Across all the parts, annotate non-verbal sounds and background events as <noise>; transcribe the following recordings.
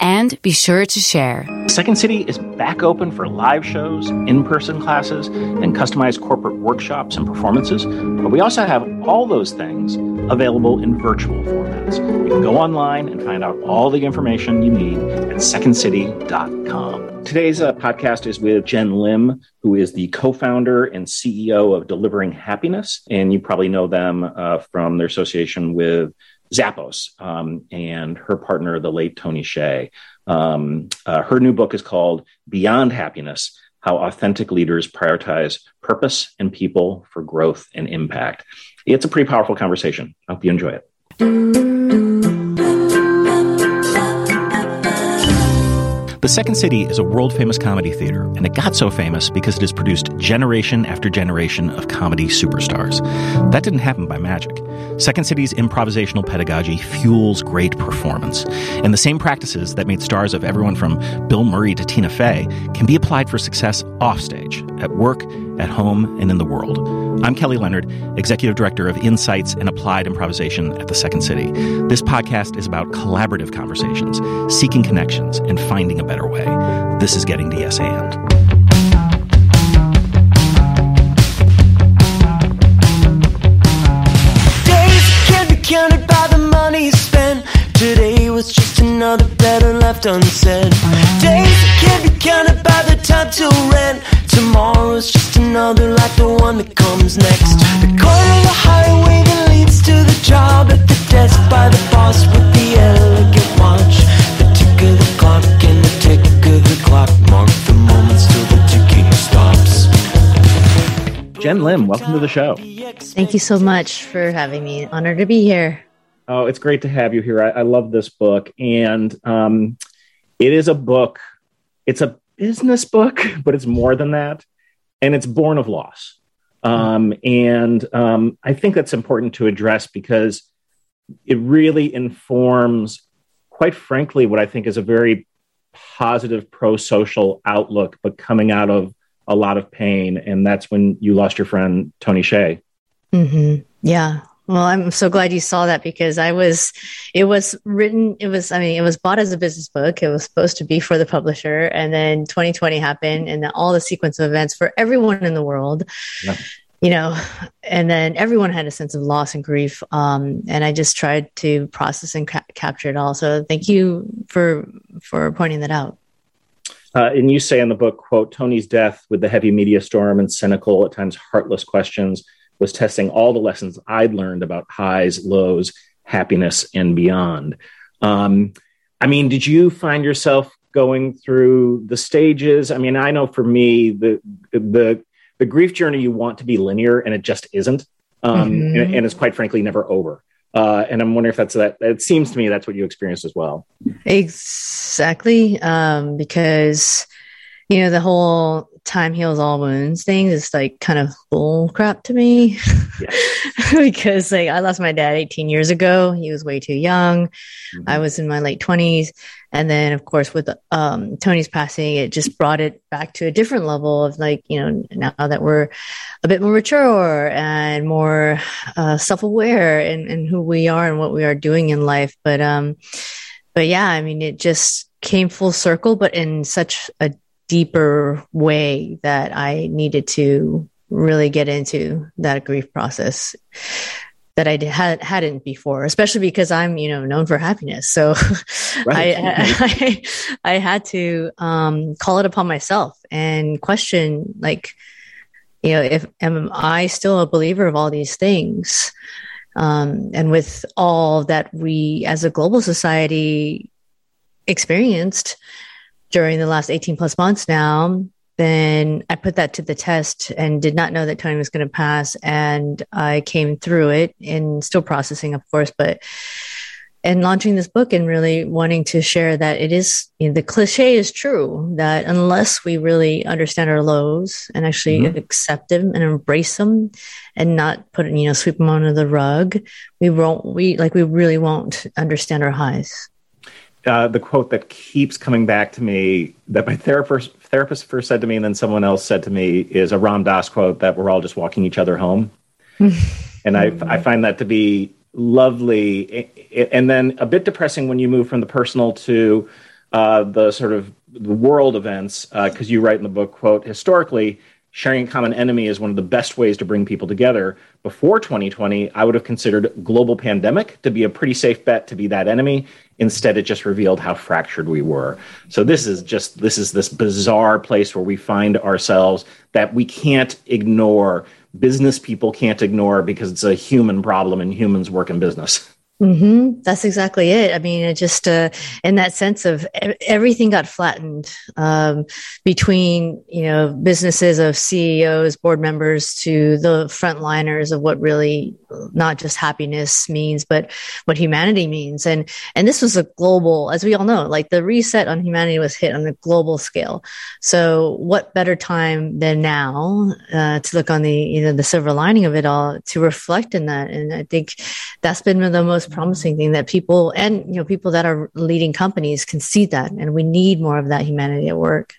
and be sure to share. Second City is back open for live shows, in person classes, and customized corporate workshops and performances. But we also have all those things available in virtual formats. You can go online and find out all the information you need at secondcity.com. Today's uh, podcast is with Jenn Lim, who is the co founder and CEO of Delivering Happiness. And you probably know them uh, from their association with Zappos um, and her partner, the late Tony Hsieh. Um, uh, her new book is called Beyond Happiness How Authentic Leaders Prioritize Purpose and People for Growth and Impact. It's a pretty powerful conversation. I hope you enjoy it. The Second City is a world famous comedy theater, and it got so famous because it has produced generation after generation of comedy superstars. That didn't happen by magic. Second City's improvisational pedagogy fuels great performance, and the same practices that made stars of everyone from Bill Murray to Tina Fey can be applied for success offstage, at work, at home, and in the world. I'm Kelly Leonard, Executive Director of Insights and Applied Improvisation at the Second City. This podcast is about collaborative conversations, seeking connections, and finding a better way. This is Getting to Yes And. Days can't be counted by the money spent. Today was just another letter left unsaid. Days can't be counted by the time to rent. Tomorrow's just another like the one that comes next. The corner of the highway that leads to the job at the desk by the boss with the elegant watch. The tick of the clock and the tick of the clock mark the moments till the ticking stops. Jenn Lim, welcome to the show. Thank you so much for having me. Honored to be here. Oh, it's great to have you here. I, I love this book, and um, it is a book. It's a business book, but it's more than that, and it's born of loss. Um, and um, I think that's important to address because it really informs, quite frankly, what I think is a very positive pro-social outlook, but coming out of a lot of pain. And that's when you lost your friend Tony Hsieh. hmm Yeah. Well, I'm so glad you saw that because I was, it was written, it was, I mean, it was bought as a business book. It was supposed to be for the publisher. And then 2020 happened and then all the sequence of events for everyone in the world, Yeah. you know, and then everyone had a sense of loss and grief. Um, and I just tried to process and ca- capture it all. So thank you for, for pointing that out. Uh, and you say in the book, quote, Tony's death with the heavy media storm and cynical, at times heartless questions was testing all the lessons I'd learned about highs, lows, happiness, and beyond. Um, I mean, did you find yourself going through the stages? I mean, I know for me, the the the grief journey you want to be linear, and it just isn't, um, Mhm. and, and it's quite frankly never over. Uh, and I'm wondering if that's that. It seems to me that's what you experienced as well. Exactly. Um, because, you know, the whole time heals all wounds thing is like kind of bull crap to me. <laughs> because like I lost my dad 18 years ago. He was way too young. I was in my late 20s. And then of course with um, Tony's passing, it just brought it back to a different level of like, you know, now that we're a bit more mature and more uh, self-aware in, in who we are and what we are doing in life. But um but yeah, I mean, it just came full circle, but in such a deeper way that I needed to really get into that grief process that I had, hadn't before, especially because I'm, you know, known for happiness. So <laughs> Right. I, <laughs> I, I had to um, call it upon myself and question, like, you know, if am I still a believer of all these things? Um, and with all that we as a global society experienced during the last 18 plus months now, then I put that to the test and did not know that Tony was going to pass. And I came through it and still processing, of course, but and launching this book and really wanting to share that it is you know, the cliche is true that unless we really understand our lows and actually Mhm. accept them and embrace them and not put you know sweep them under the rug we won't we like we really won't understand our highs uh, the quote that keeps coming back to me that my therapist therapist first said to me, and then someone else said to me, is a Ram Dass quote that we're all just walking each other home, <laughs> and I I find that to be lovely, and then a bit depressing when you move from the personal to uh, the sort of the world events, because uh, you write in the book, quote, historically sharing a common enemy is one of the best ways to bring people together. Before 2020, I would have considered global pandemic to be a pretty safe bet to be that enemy. Instead, it just revealed how fractured we were. So this is just this is this bizarre place where we find ourselves that we can't ignore. Business people can't ignore because it's a human problem and humans work in business. <laughs> Mm-hmm. That's exactly it. I mean, it just uh, in that sense of everything got flattened um, between you know businesses of CEOs, board members to the frontliners of what really not just happiness means, but what humanity means. And and this was a global, as we all know, like the reset on humanity was hit on a global scale. So what better time than now uh, to look on the you know the silver lining of it all to reflect in that? And I think that's been the most promising thing that people and you know people that are leading companies can see that, and we need more of that humanity at work.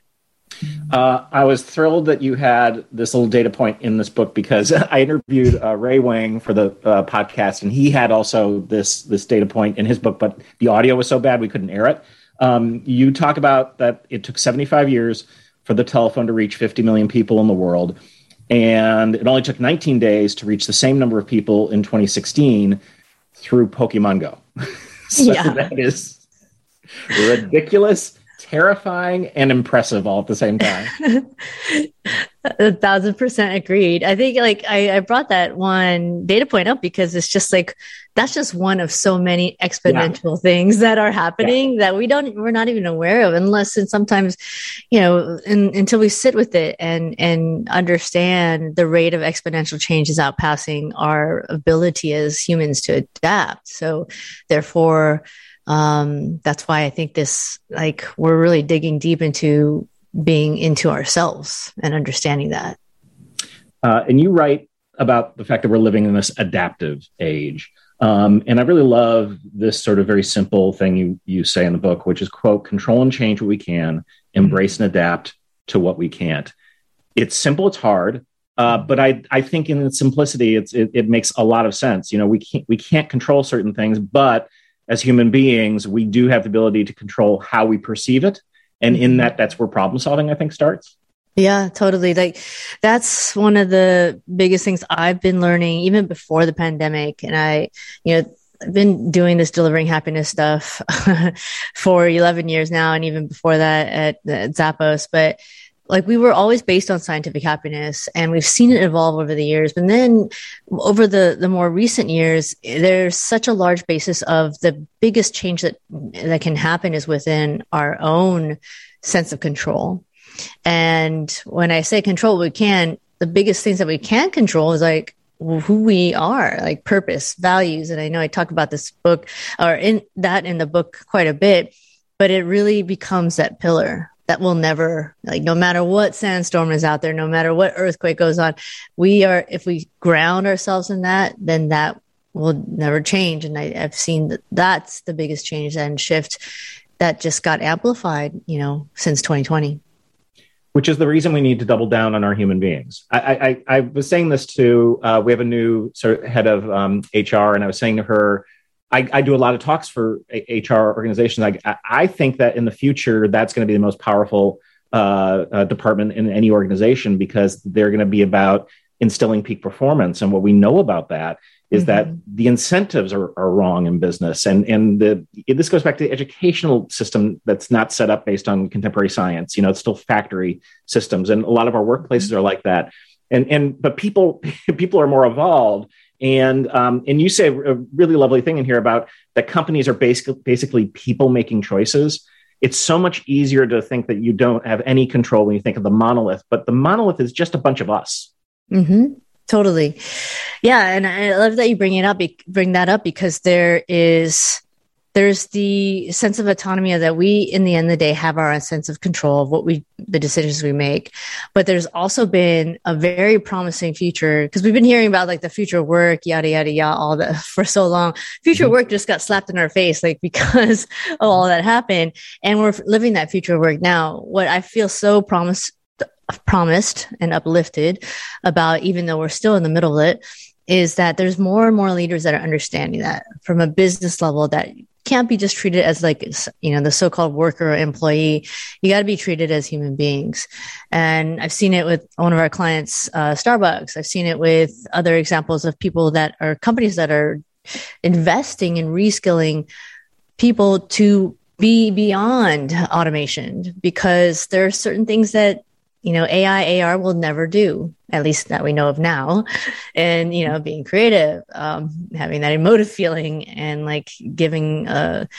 Uh, I was thrilled that you had this little data point in this book because <laughs> I interviewed uh, Ray Wang for the uh, podcast, and he had also this this data point in his book, but the audio was so bad we couldn't air it. Um, you talk about that it took 75 years for the telephone to reach 50 million people in the world, and it only took 19 days to reach the same number of people in 2016 through Pokemon Go. <laughs> so yeah. that is ridiculous, terrifying, and impressive all at the same time. <laughs> A thousand percent agreed. I think like I, I, brought that one data point up because it's just like that's just one of so many exponential yeah. things that are happening yeah. that we don't we're not even aware of unless and sometimes you know in, until we sit with it and and understand the rate of exponential change is outpassing our ability as humans to adapt. So therefore um, that's why I think this like we're really digging deep into being into ourselves and understanding that. Uh, and you write about the fact that we're living in this adaptive age. Um, and I really love this sort of very simple thing you you say in the book, which is quote, control and change what we can, embrace and adapt to what we can't. It's simple, it's hard. Uh, but I, I think in its simplicity, it's, it, it makes a lot of sense. You know, we can't, we can't control certain things, but as human beings, we do have the ability to control how we perceive it and in that that's where problem solving i think starts yeah, totally. Like that's one of the biggest things I've been learning even before the pandemic. And I, you know, I've been doing this delivering happiness stuff <laughs> for 11 years now. And even before that at, at Zappos, but like we were always based on scientific happiness and we've seen it evolve over the years but then over the the more recent years there's such a large basis of the biggest change that that can happen is within our own sense of control and when i say control we can the biggest things that we can control is like who we are, like purpose, values. And I know I talk about this book or in that in the book quite a bit, but it really becomes that pillar that will never like no matter what sandstorm is out there no matter what earthquake goes on we are if we ground ourselves in that then that will never change and I, have seen that that's the biggest change and shift that just got amplified you know since 2020 which is the reason we need to double down on our human beings. I, I, I was saying this to, uh, we have a new sort of head of um, HR, and I was saying to her, I, I, do a lot of talks for HR organizations. I, I think that in the future, that's going to be the most powerful uh, uh, department in any organization because they're going to be about instilling peak performance. And what we know about that is mm-hmm. that the incentives are, are wrong in business. And, and the, this goes back to the educational system that's not set up based on contemporary science. You know, it's still factory systems. And a lot of our workplaces mm-hmm. are like that. And, and but people <laughs> people are more evolved and um, and you say a really lovely thing in here about that companies are basically basically people making choices. It's so much easier to think that you don't have any control when you think of the monolith, but the monolith is just a bunch of us. Mm-hmm. Totally, yeah. And I love that you bring it up, bring that up because there is there's the sense of autonomy that we in the end of the day have our own sense of control of what we the decisions we make but there's also been a very promising future because we've been hearing about like the future of work yada yada yada all that <laughs> for so long future mm-hmm. work just got slapped in our face like <laughs> because of all that happened and we're living that future work now what i feel so promised promised and uplifted about even though we're still in the middle of it is that there's more and more leaders that are understanding that from a business level that can't be just treated as like you know the so-called worker or employee. You got to be treated as human beings. And i've seen it with one of our clients uh, starbucks. I've seen it with other examples of people that are companies that are investing in reskilling people to be beyond automation because there are certain things that you know, AI, AR will never do, at least that we know of now. And, you know, being creative, um, having that emotive feeling and like giving a,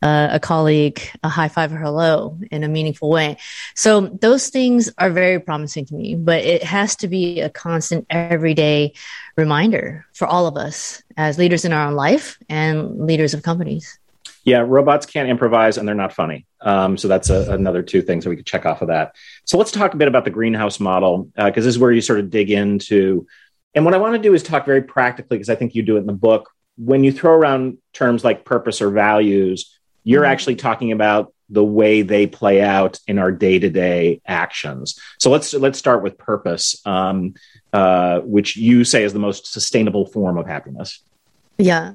a, a colleague a high five or hello in a meaningful way. So those things are very promising to me, but it has to be a constant everyday reminder for all of us as leaders in our own life and leaders of companies. Yeah, robots can't improvise and they're not funny. Um, so that's a, another two things that we could check off of that. So let's talk a bit about the greenhouse model because uh, this is where you sort of dig into. And what I want to do is talk very practically because I think you do it in the book. When you throw around terms like purpose or values, you're mm-hmm. actually talking about the way they play out in our day-to-day actions. So let's let's start with purpose, um, uh, which you say is the most sustainable form of happiness. Yeah.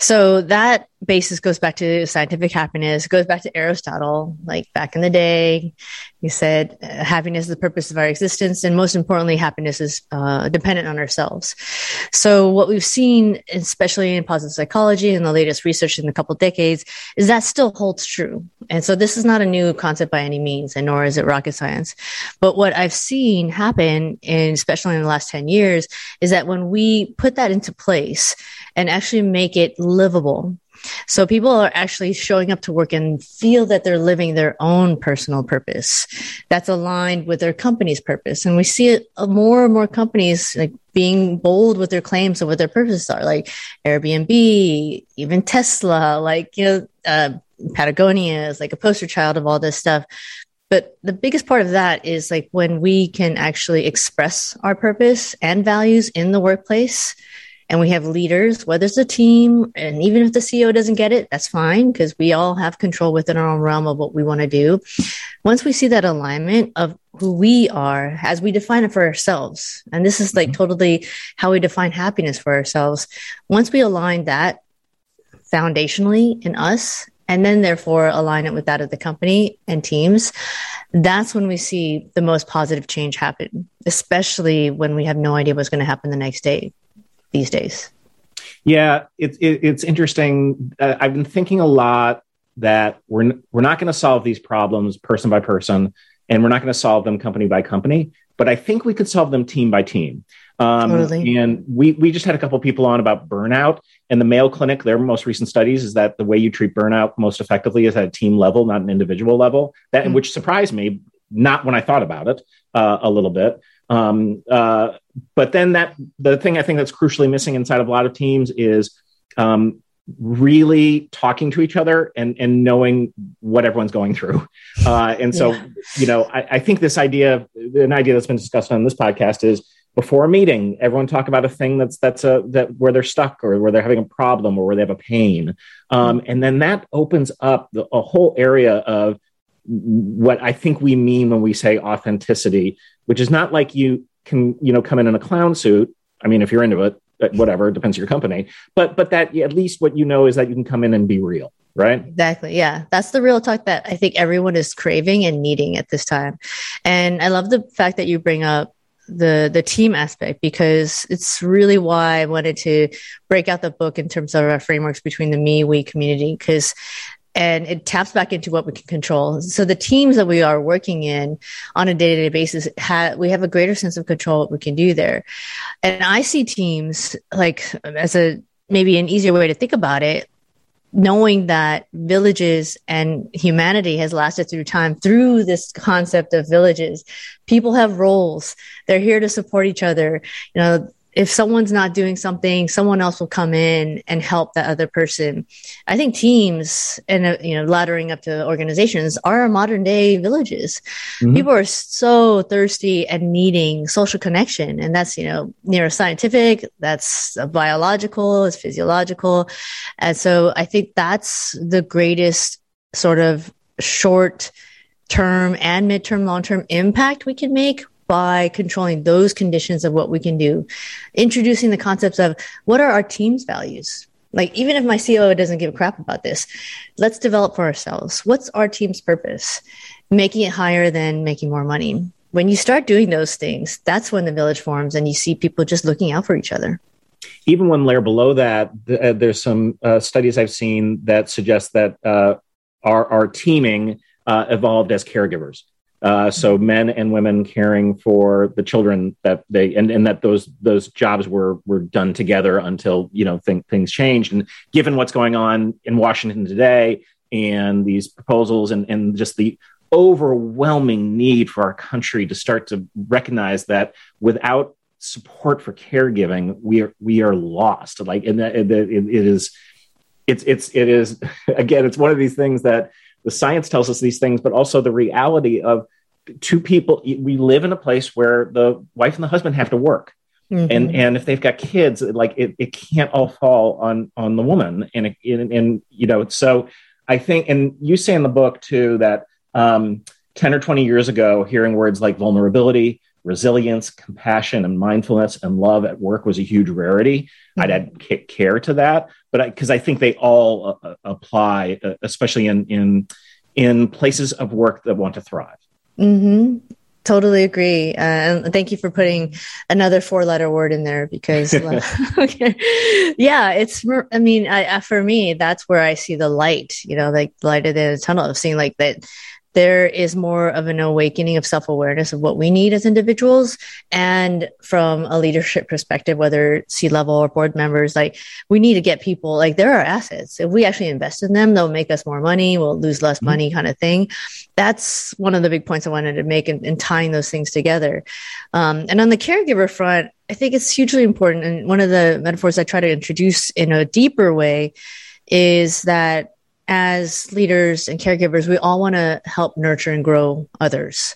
So that basis goes back to scientific happiness, goes back to Aristotle, like back in the day. He said uh, happiness is the purpose of our existence, and most importantly, happiness is uh, dependent on ourselves. So, what we've seen, especially in positive psychology and the latest research in a couple decades, is that still holds true. And so, this is not a new concept by any means, and nor is it rocket science. But what I've seen happen, especially in the last 10 years, is that when we put that into place and actually make it livable, so people are actually showing up to work and feel that they're living their own personal purpose that's aligned with their company's purpose. And we see it uh, more and more companies like being bold with their claims of what their purposes are, like Airbnb, even Tesla, like, you know, uh, Patagonia is like a poster child of all this stuff. But the biggest part of that is like when we can actually express our purpose and values in the workplace and we have leaders, whether it's a team, and even if the CEO doesn't get it, that's fine because we all have control within our own realm of what we want to do. Once we see that alignment of who we are as we define it for ourselves, and this is like mm-hmm. totally how we define happiness for ourselves. Once we align that foundationally in us, and then therefore align it with that of the company and teams, that's when we see the most positive change happen, especially when we have no idea what's going to happen the next day these days? Yeah, it, it, it's interesting. Uh, I've been thinking a lot that we're we're not going to solve these problems person by person, and we're not going to solve them company by company. But I think we could solve them team by team. Um, totally. And we we just had a couple people on about burnout, and the Mayo Clinic. Their most recent studies is that the way you treat burnout most effectively is at a team level, not an individual level. That mm-hmm. which surprised me, not when I thought about it uh, a little bit. Um, uh, but then that the thing I think that's crucially missing inside of a lot of teams is um, really talking to each other and and knowing what everyone's going through. <laughs> Uh, and so, yeah. you know, I, I, think this idea, an idea that's been discussed on this podcast is before a meeting, everyone talk about a thing that's that's a that where they're stuck or where they're having a problem or where they have a pain, um, and then that opens up the, a whole area of what I think we mean when we say authenticity, which is not like you can you know come in in a clown suit. I mean, if you're into it, whatever, it depends on your company. But but that at least what you know is that you can come in and be real, right? Exactly. Yeah, that's the real talk that I think everyone is craving and needing at this time. And I love the fact that you bring up the the team aspect because it's really why I wanted to break out the book in terms of our frameworks between the me we community because and it taps back into what we can control. So the teams that we are working in on a day to day basis, we have a greater sense of control what we can do there. And I see teams like as a maybe an easier way to think about it, knowing that villages and humanity has lasted through time through this concept of villages. People have roles. They're here to support each other. You know, if someone's not doing something, someone else will come in and help that other person. I think teams and uh, you know laddering up to organizations are modern day villages. Mm-hmm. People are so thirsty and needing social connection, and that's you know neuroscientific, that's biological, it's physiological, and so I think that's the greatest sort of short term and midterm, long term impact we can make by controlling those conditions of what we can do, introducing the concepts of what are our team's values? Like, even if my COO doesn't give a crap about this, let's develop for ourselves. What's our team's purpose? Making it higher than making more money. When you start doing those things, that's when the village forms and you see people just looking out for each other. Even one layer below that, uh, there's some uh, studies I've seen that suggest that uh, our, our teaming uh, evolved as caregivers. Uh, so men and women caring for the children that they and, and that those those jobs were were done together until you know th- things changed. And given what's going on in Washington today and these proposals and and just the overwhelming need for our country to start to recognize that without support for caregiving we are we are lost. Like and that, it, it is it's it's it is <laughs> again it's one of these things that the science tells us these things, but also the reality of two people. We live in a place where the wife and the husband have to work. Mm-hmm. And and if they've got kids, like it, it can't all fall on on the woman. And, and and you know, so I think, and you say in the book too that um, ten or twenty years ago, hearing words like vulnerability, resilience, compassion, and mindfulness and love at work was a huge rarity. Mm-hmm. I'd add care to that, but because I, I, think they all uh, uh, apply, uh, especially in in in places of work that want to thrive. Mm-hmm. Totally agree. Uh, and thank you for putting another four letter word in there because, <laughs> <laughs> okay. yeah, it's, I mean, I, for me, that's where I see the light, you know, like light at the end of the tunnel of seeing like that there is more of an awakening of self awareness of what we need as individuals. And from a leadership perspective, whether C level or board members, like we need to get people, like there are assets. If we actually invest in them, they'll make us more money, we'll lose less mm-hmm. money kind of thing. That's one of the big points I wanted to make in, in tying those things together. Um, and on the caregiver front, I think it's hugely important. And one of the metaphors I try to introduce in a deeper way is that as leaders and caregivers, we all want to help nurture and grow others.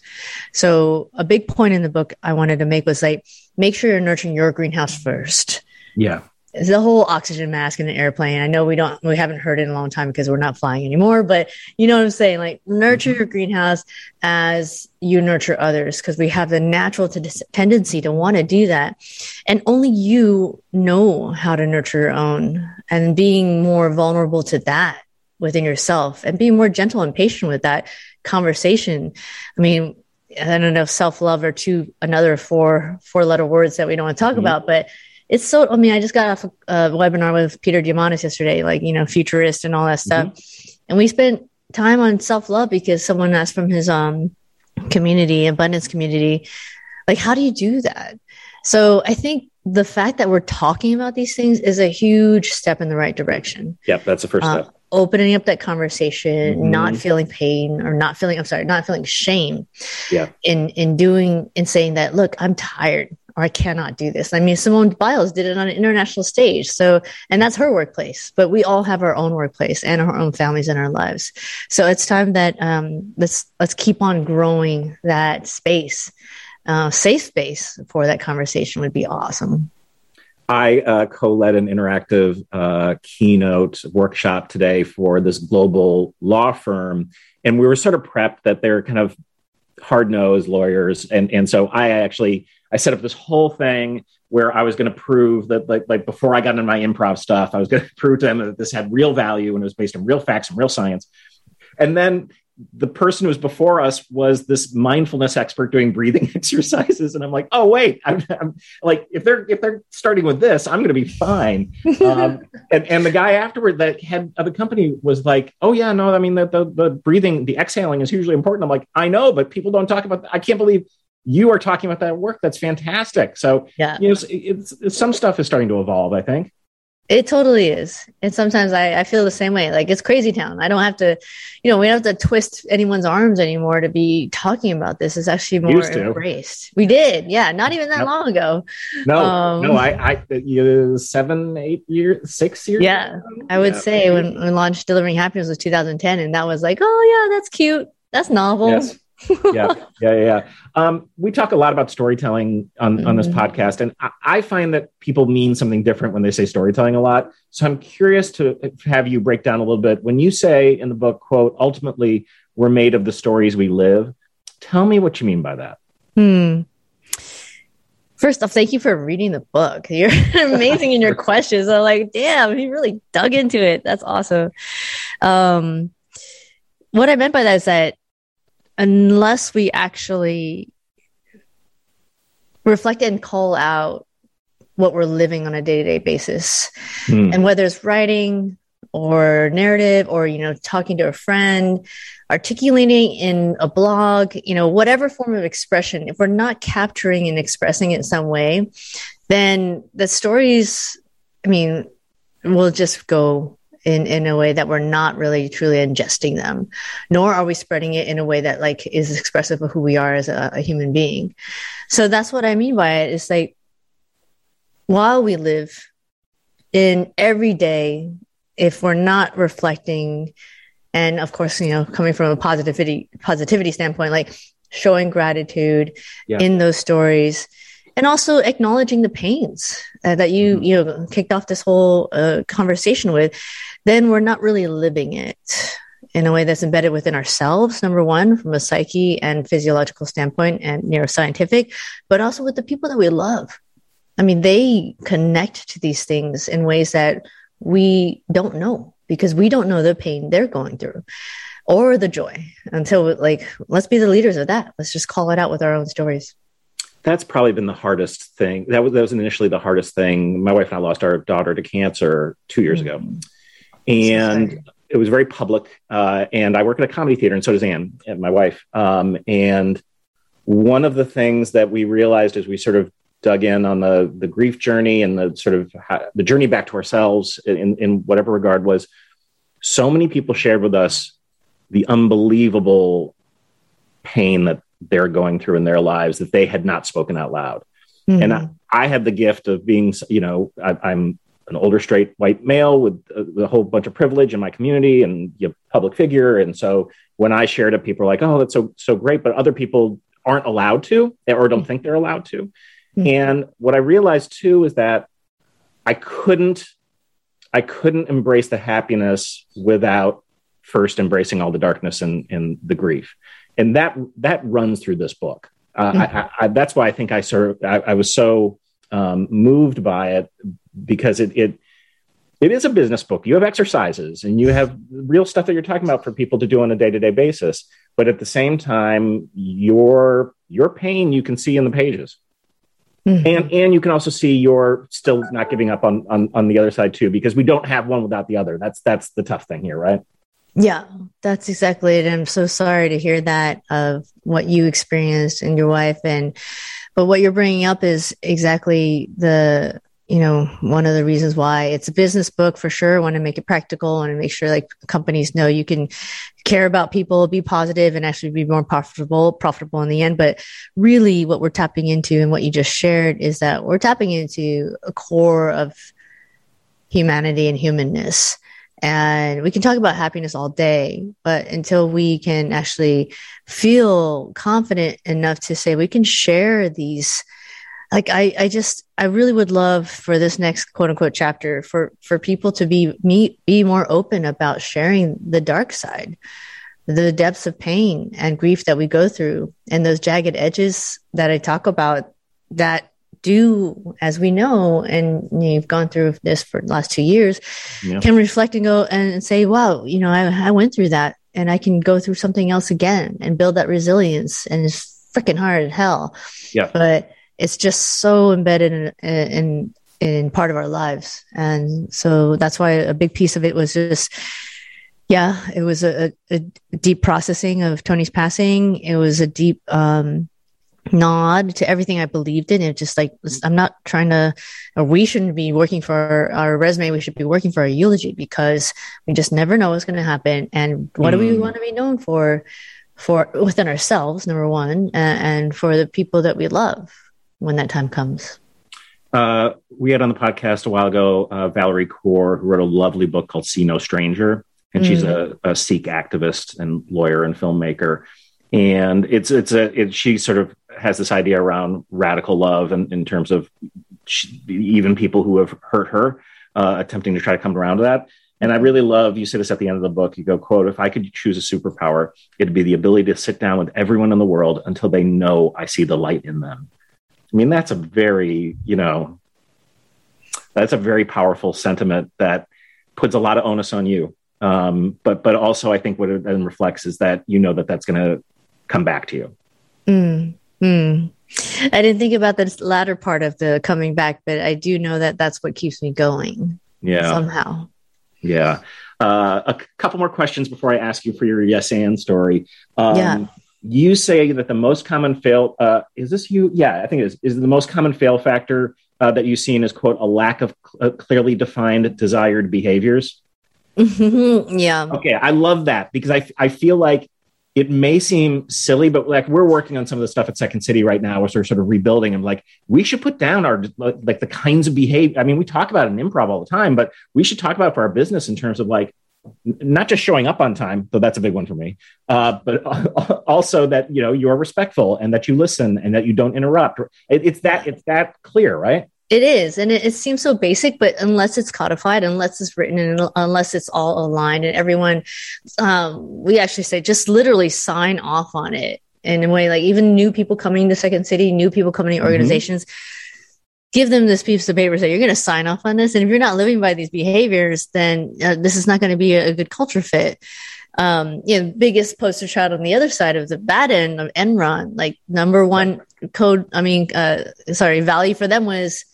So a big point in the book I wanted to make was like, make sure you're nurturing your greenhouse first. Yeah. The whole oxygen mask in an airplane. I know we don't, we haven't heard it in a long time because we're not flying anymore, but you know what I'm saying? Like nurture mm-hmm. your greenhouse as you nurture others because we have the natural t- tendency to want to do that. And only you know how to nurture your own and being more vulnerable to that within yourself and be more gentle and patient with that conversation. I mean, I don't know if self love are two another four four letter words that we don't want to talk mm-hmm. about, but it's so. I mean, I just got off a, a, webinar with Peter Diamandis yesterday, like you know, futurist and all that stuff, mm-hmm. and we spent time on self love because someone asked from his um community, abundance community, like how do you do that? So I think the fact that we're talking about these things is a huge step in the right direction. Yep, that's the first uh, step opening up that conversation, mm-hmm. not feeling pain or not feeling, I'm sorry, not feeling shame. Yeah. In, in doing, in saying that, look, I'm tired or I cannot do this. I mean, Simone Biles did it on an international stage. So, and that's her workplace, but we all have our own workplace and our own families and our lives. So it's time that, um, let's, let's keep on growing that space, uh, safe space for that conversation would be awesome. I uh, co-led an interactive uh, keynote workshop today for this global law firm, and we were sort of prepped that they're kind of hard-nosed lawyers, and and so I actually I set up this whole thing where I was going to prove that like like before I got into my improv stuff, I was going <laughs> to prove to them that this had real value and it was based on real facts and real science. And then the person who was before us was this mindfulness expert doing breathing <laughs> exercises. And i'm like oh wait i'm, I'm like if they're if they're starting with this i'm going to be fine. Um, <laughs> and, and the guy afterward that head of the company was like oh yeah no i mean the, the, the breathing the exhaling is hugely important. I'm like i know but people don't talk about that. i can't believe you are talking about that work. That's fantastic. So yeah. you know it's, it's, it's some stuff is starting to evolve i think It totally is. And sometimes I, I feel the same way. Like it's crazy town. I don't have to, you know, we don't have to twist anyone's arms anymore to be talking about this. It's actually more embraced. We did. Yeah. Not even that long ago. No, um, no, I, I, you seven, eight years, six years. Yeah. Ago? I would yeah, say when, when launched Delivering Happiness was 2010. And that was like, oh, yeah, that's cute. That's novel. Yes yeah, yeah, yeah. Um, we talk a lot about storytelling on, mm-hmm. on this mm-hmm. podcast, and I, I, find that people mean something different when they say storytelling a lot. So I'm curious to have you break down a little bit when you say in the book, "quote Ultimately, we're made of the stories we live." Tell me what you mean by that. Hmm. First off, thank you for reading the book. <laughs> You're amazing in your <laughs> questions. I'm like, damn, he really dug into it. That's awesome. Um, what I meant by that is that unless we actually reflect and call out what we're living on a day-to-day basis mm. and whether it's writing or narrative or you know talking to a friend articulating in a blog you know whatever form of expression if we're not capturing and expressing it in some way then the stories i mean will just go in in a way that we're not really truly ingesting them nor are we spreading it in a way that like is expressive of who we are as a, a human being so that's what i mean by it is like while we live in every day if we're not reflecting and of course you know coming from a positivity positivity standpoint like showing gratitude yeah. in those stories and also acknowledging the pains uh, that you mm-hmm. you know kicked off this whole uh, conversation with then we're not really living it in a way that's embedded within ourselves, number one, from a psyche and physiological standpoint and neuroscientific, but also with the people that we love. I mean, they connect to these things in ways that we don't know because we don't know the pain they're going through or the joy until like let's be the leaders of that let's just call it out with our own stories that's probably been the hardest thing that was, that was initially the hardest thing my wife and i lost our daughter to cancer two years ago and it was very public. Uh, and I work at a comedy theater, and so does Anne, my wife. Um, and one of the things that we realized as we sort of dug in on the the grief journey and the sort of the journey back to ourselves in in whatever regard was so many people shared with us the unbelievable pain that they're going through in their lives that they had not spoken out loud. Mm-hmm. And I, I, had the gift of being, you know, I, am an older straight white male with a, with a, whole bunch of privilege in my community and you know, public figure. And so when I shared it, people are like, "Oh, that's so so great," but other people aren't allowed to or don't think they're allowed to. Mm-hmm. And what I realized too is that I couldn't I couldn't embrace the happiness without first embracing all the darkness and, and the grief. And that that runs through this book. Uh, mm-hmm. I, I, that's why I think I sort of I, I was so um, moved by it because it, it it is a business book. You have exercises and you have real stuff that you're talking about for people to do on a day to day basis. But at the same time, your your pain you can see in the pages, mm-hmm. and and you can also see you're still not giving up on, on on the other side too, because we don't have one without the other. That's that's the tough thing here, right? Yeah, that's exactly it. I'm so sorry to hear that of what you experienced and your wife and but what you're bringing up is exactly the you know, one of the reasons why it's a business book for sure. I want to make it practical and make sure like companies know you can care about people, be positive and actually be more profitable, profitable in the end. But really what we're tapping into and what you just shared is that we're tapping into a core of humanity and humanness. And we can talk about happiness all day, but until we can actually feel confident enough to say we can share these like I, I just I really would love for this next quote unquote chapter for for people to be me be more open about sharing the dark side, the depths of pain and grief that we go through, and those jagged edges that I talk about that do, as we know, and you've gone through this for the last two years, yeah. can reflect and go and say, wow, you know, I, I went through that and I can go through something else again and build that resilience. And it's freaking hard as hell. Yeah. But it's just so embedded in, in in part of our lives and so that's why a big piece of it was just yeah it was a, a deep processing of tony's passing it was a deep um nod to everything I believed in. It just like I'm not trying to, or we shouldn't be working for our, our resume. We should be working for our eulogy because we just never know what's going to happen. And what mm. do we mm. want to be known for? For within ourselves, number one, and, and for the people that we love when that time comes. Uh, we had on the podcast a while ago uh, Valerie Kaur, who wrote a lovely book called See No Stranger, and mm. she's a, a Sikh activist and lawyer and filmmaker and it's it's a it, she sort of has this idea around radical love and in terms of she, even people who have hurt her uh, attempting to try to come around to that. And i really love you say this at the end of the book you go quote if i could choose a superpower it'd be the ability to sit down with everyone in the world until they know i see the light in them. I mean that's a very you know that's a very powerful sentiment that puts a lot of onus on you. Um, but but also I think what it then reflects is that you know that that's going to come back to you. Mm, mm. I didn't think about the latter part of the coming back, but I do know that that's what keeps me going. Yeah. Somehow. Yeah. Uh, a c- couple more questions before I ask you for your yes and story. Um, yeah. You say that the most common fail uh, is this you? Yeah, I think it is. Is the most common fail factor uh, that you've seen is quote a lack of cl- clearly defined desired behaviors. <laughs> yeah. Okay, I love that because I I feel like it may seem silly, but like we're working on some of the stuff at Second City right now, we're sort of rebuilding and like we should put down our like the kinds of behavior. I mean, we talk about it in improv all the time, but we should talk about for our business in terms of like not just showing up on time, though that's a big one for me, uh, but <laughs> also that you know you're respectful and that you listen and that you don't interrupt. It, it's that it's that clear, right? It is, and it, it, seems so basic, but unless it's codified, unless it's written, and unless it's all aligned, and everyone, um, we actually say just literally sign off on it in a way. Like even new people coming to Second City, new people coming to mm-hmm. organizations, mm-hmm. give them this piece of paper. Say you're going to sign off on this, and if you're not living by these behaviors, then uh, this is not going to be a, a, good culture fit. Um, you know, biggest poster child on the other side of the bad end of Enron, like number one code. I mean, uh, sorry, value for them was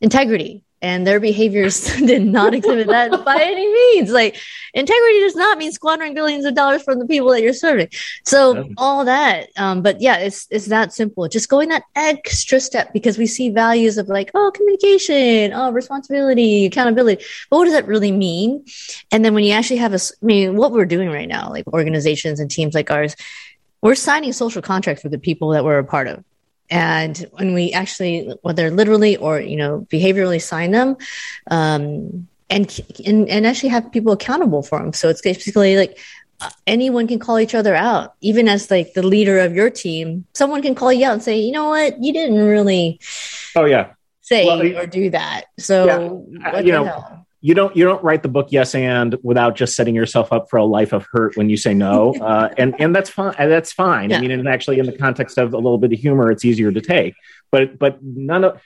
integrity and their behaviors <laughs> did not exhibit that by any means. Like integrity does not mean squandering billions of dollars from the people that you're serving. So all that, um, but yeah, it's it's that simple. Just going that extra step because we see values of like oh communication, oh responsibility, accountability. But what does that really mean? And then when you actually have a, I mean, what we're doing right now, like organizations and teams like ours, we're signing social contracts with the people that we're a part of and when we actually whether literally or you know behaviorally sign them um, and, and and actually have people accountable for them so it's basically like uh, anyone can call each other out. Even as like the leader of your team someone can call you out and say you know what? You didn't really oh yeah. say well, or do that. So yeah, you know hell? You don't you don't write the book yes and without just setting yourself up for a life of hurt when you say no <laughs> uh, and and that's fine that's fine. Yeah. i mean and actually in the context of a little bit of humor it's easier to take. But but none of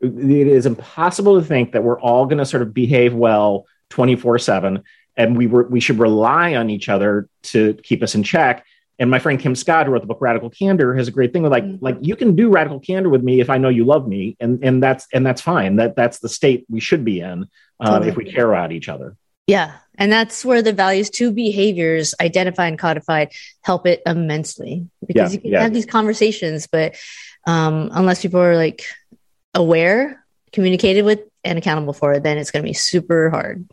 it is impossible to think that we're all going to sort of behave well 24 7 and we were we should rely on each other to keep us in check and my friend Kim Scott, who wrote the book Radical Candor, has a great thing with like, mm-hmm. like you can do radical candor with me if I know you love me, and and that's and that's fine. That that's the state we should be in um, totally. if we care about each other. Yeah, and that's where the values two behaviors identified and codified help it immensely because yeah, you can yeah. have these conversations, but um, unless people are like aware, communicated with, and accountable for it, then it's going to be super hard.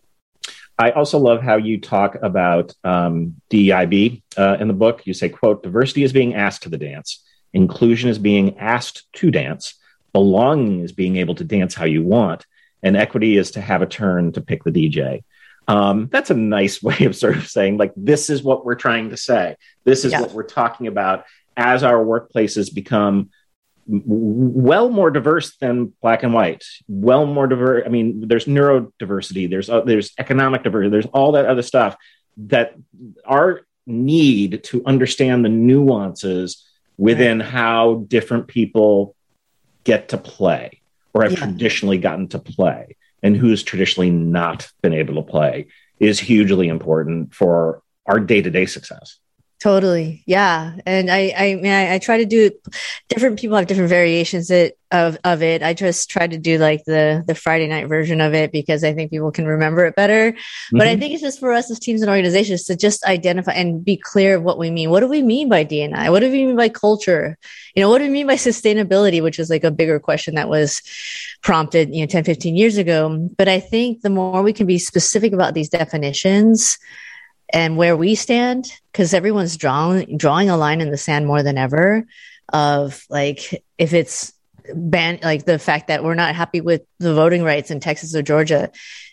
I also love how you talk about um, DEIB uh, in the book. You say, quote, diversity is being asked to the dance. Inclusion is being asked to dance. Belonging is being able to dance how you want. And equity is to have a turn to pick the DJ. Um, that's a nice <laughs> way of sort of saying, like, this is what we're trying to say. This is yeah. what we're talking about as our workplaces become well more diverse than black and white well more diverse i mean there's neurodiversity there's uh, there's economic diversity there's all that other stuff that our need to understand the nuances within right. how different people get to play or have yeah. traditionally gotten to play and who's traditionally not been able to play is hugely important for our day-to-day success Totally. Yeah. And I, I mean, I, I, try to do different people have different variations it, of, of it. I just try to do like the, the Friday night version of it because I think people can remember it better. Mm-hmm. But I mm-hmm. think it's just for us as teams and organizations to just identify and be clear of what we mean. What do we mean by DNI? What do we mean by culture? You know, what do we mean by sustainability, which is like a bigger question that was prompted, you know, 10, 15 years ago. But I think the more we can be specific about these definitions, and where we stand because everyone's drawing drawing a line in the sand more than ever of like if it's ban like the fact that we're not happy with the voting rights in Texas or Georgia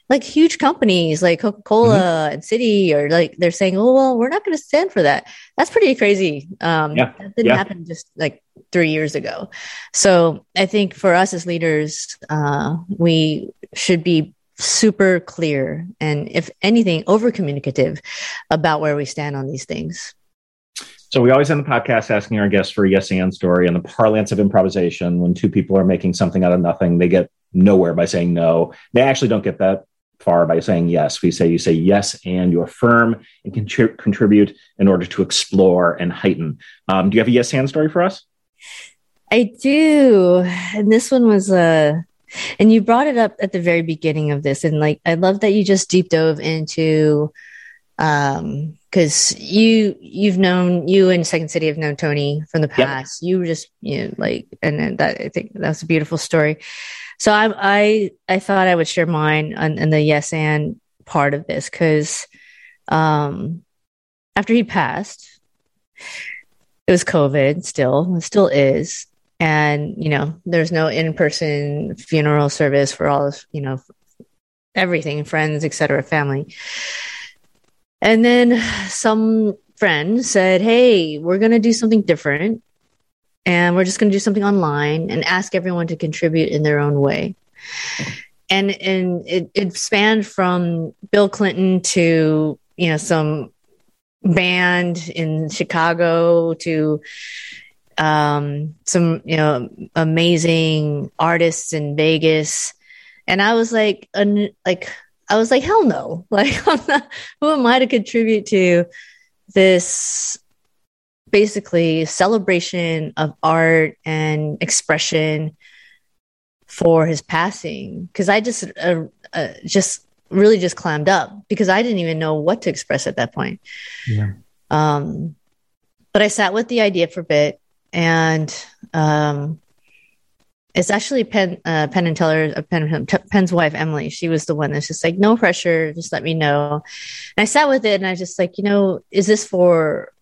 like huge companies like Coca-Cola mm-hmm. and Citi or like they're saying oh well we're not going to stand for that that's pretty crazy um yeah. that didn't yeah. happen just like 3 years ago so i think for us as leaders uh we should be super clear and, if anything, over communicative about where we stand on these things. So we always end the podcast asking our guests for a yes and story. In the parlance of improvisation, when two people are making something out of nothing, they get nowhere by saying no. They actually don't get that far by saying yes. We say you say yes and you affirm and contri- contribute in order to explore and heighten. Um, do you have a yes and story for us? I do. And this one was a uh, and you brought it up at the very beginning of this. And like, I love that you just deep dove into, um, cause you, you've known, you and Second City have known Tony from the past. Yep. You were just, you know, like, and that, I think that's a beautiful story. So I, I, I thought I would share mine on, on the yes and part of this. Cause, um, after he passed, it was COVID still, it still is and you know there's no in-person funeral service for all of you know everything friends etc family. And then some friend said hey we're going to do something different and we're just going to do something online and ask everyone to contribute in their own way. And and it, it spanned from bill clinton to you know some band in chicago to um, some you know amazing artists in Vegas, and I was like, like I was like, hell no! <laughs> Like, not, who am I to contribute to this? Basically, celebration of art and expression for his passing because I just uh, uh, just really just clammed up because I didn't even know what to express at that point. Yeah. Um, but I sat with the idea for a bit and um, it's actually Penn, uh, Penn and Teller, uh, Penn, Penn's wife, Emily. She was the one that's just like, no pressure, just let me know. And I sat with it and I just like, you know, is this for,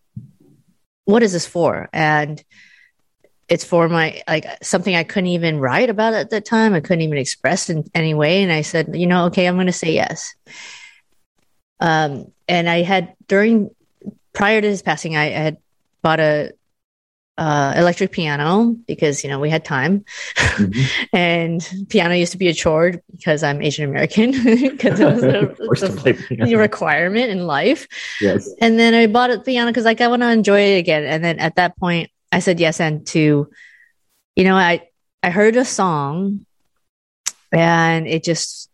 what is this for? And it's for my, like something I couldn't even write about at that time. I couldn't even express in any way. And I said, you know, okay, I'm going to say yes. Um, and I had during, prior to his passing, I, I had bought a uh, electric piano because you know we had time, mm-hmm. <laughs> and piano used to be a chore because I'm Asian American <laughs> because it was a, <laughs> a requirement in life. Yes. And then I bought a piano because like I want to enjoy it again. And then at that point, I said yes and to, you know, I I heard a song, and it just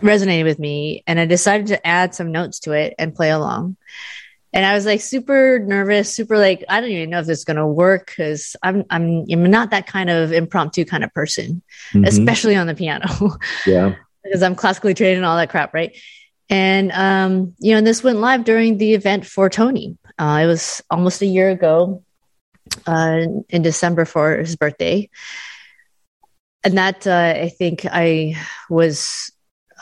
resonated with me, and I decided to add some notes to it and play along and I was like super nervous, super like I don't even know if it's gonna work because I'm I'm I'm not that kind of impromptu kind of person, mm-hmm. especially on the piano. <laughs> Yeah, because I'm classically trained and all that crap, right? And um, you know, this went live during the event for Tony. Uh, it was almost a year ago, uh, in December for his birthday, and that uh, I think I was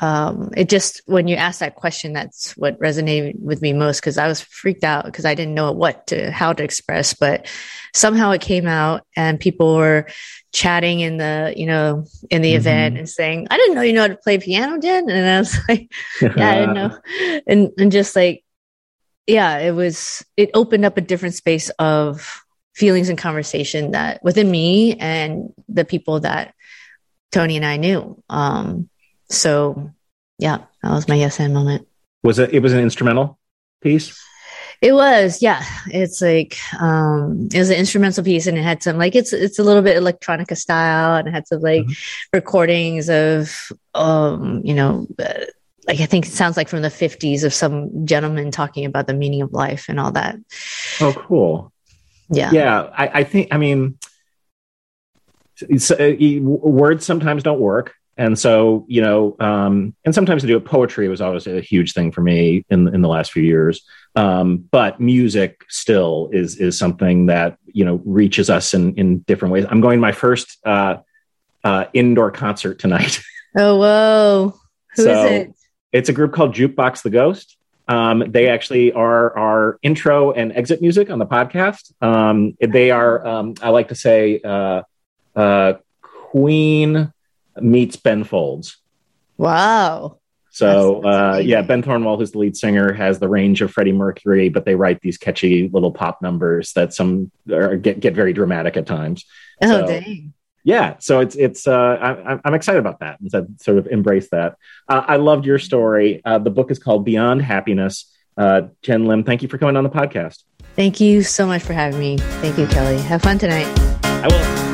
um, it just when you ask that question, that's what resonated with me most because I was freaked out because I didn't know what to how to express, but somehow it came out and people were chatting in the you know in the mm-hmm. event and saying, "I didn't know you know how to play piano, Jenn," and I was <laughs> like, "Yeah, I didn't know," <laughs> and and just like yeah, it was it opened up a different space of feelings and conversation that within me and the people that Tony and I knew. Um, so yeah, that was my yes and moment. Was it? It was an instrumental piece. It was, yeah. It's like um it was an instrumental piece and it had some like it's it's a little bit electronica style and it had some like mm-hmm. recordings of um you know uh, like I think it sounds like from the 50s of some gentleman talking about the meaning of life and all that. Oh, cool. Yeah. Yeah. I, I think, I mean, uh, words sometimes don't work. And so, you know, um, and sometimes to do it, poetry was always a huge thing for me in in the last few years. Um, but music still is is something that you know reaches us in in different ways. I'm going to my first uh, uh, indoor concert tonight. <laughs> Oh, whoa! Who so is it? It's a group called Jukebox the Ghost. Um, they actually are our intro and exit music on the podcast. Um, they are, um, I like to say, uh, uh, Queen meets Ben Folds. Wow. So uh, yeah, Ben Thornewill, who's the lead singer, has the range of Freddie Mercury, but they write these catchy little pop numbers that some are, get get very dramatic at times. Oh so, dang! Yeah, so it's it's uh, I, I'm excited about that and so sort of embrace that. Uh, I loved your story. Uh, the book is called Beyond Happiness. Uh, Jenn Lim, thank you for coming on the podcast. Thank you so much for having me. Thank you, Kelly. Have fun tonight. I will.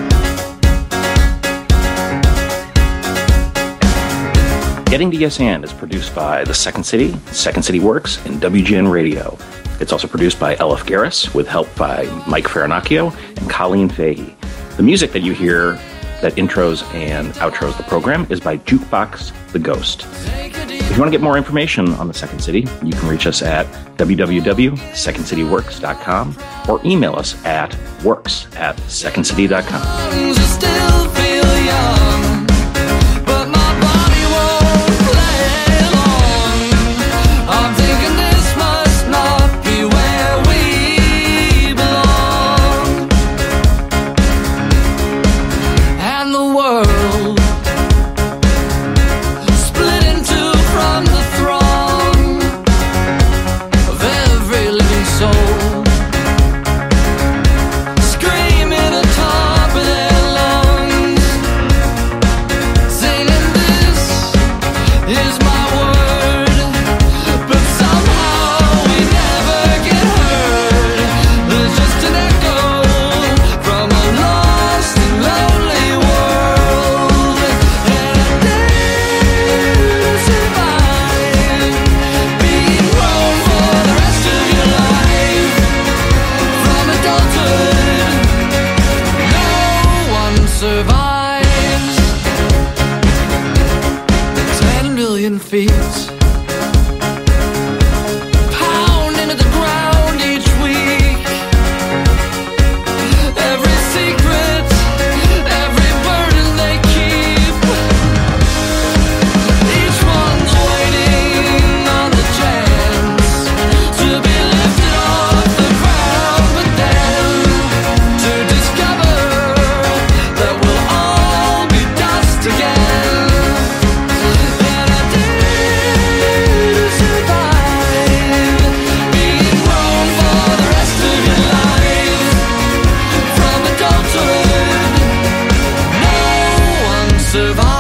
Getting to Yes And is produced by The Second City, Second City Works, and WGN Radio. It's also produced by Elif Garris with help by Mike Farinacchio and Colleen Fahey. The music that you hear that intros and outros the program is by Jukebox the Ghost. If you want to get more information on the Second City, you can reach us at www.secondcityworks.com or email us at works at secondcity.com. survive